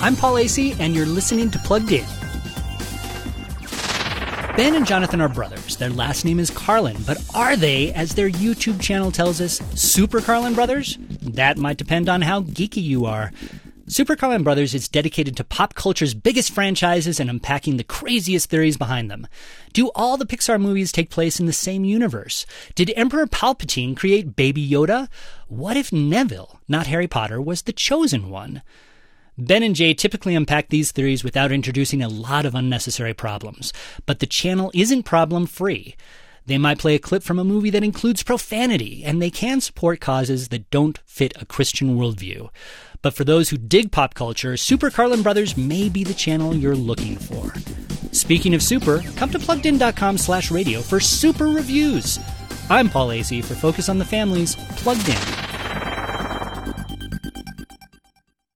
I'm Paul Asay, and you're listening to Plugged In. Ben and Jonathan are brothers. Their last name is Carlin, but are they, as their YouTube channel tells us, Super Carlin Brothers? That might depend on how geeky you are. Super Carlin Brothers is dedicated to pop culture's biggest franchises and unpacking the craziest theories behind them. Do all the Pixar movies take place in the same universe? Did Emperor Palpatine create Baby Yoda? What if Neville, not Harry Potter, was the chosen one? Ben and Jay typically unpack these theories without introducing a lot of unnecessary problems, but the channel isn't problem free. They might play a clip from a movie that includes profanity, and they can support causes that don't fit a Christian worldview. But for those who dig pop culture, Super Carlin Brothers may be the channel you're looking for. Speaking of super, come to pluggedin.com slash radio for super reviews. I'm Paul Asay for Focus on the Family's Plugged In.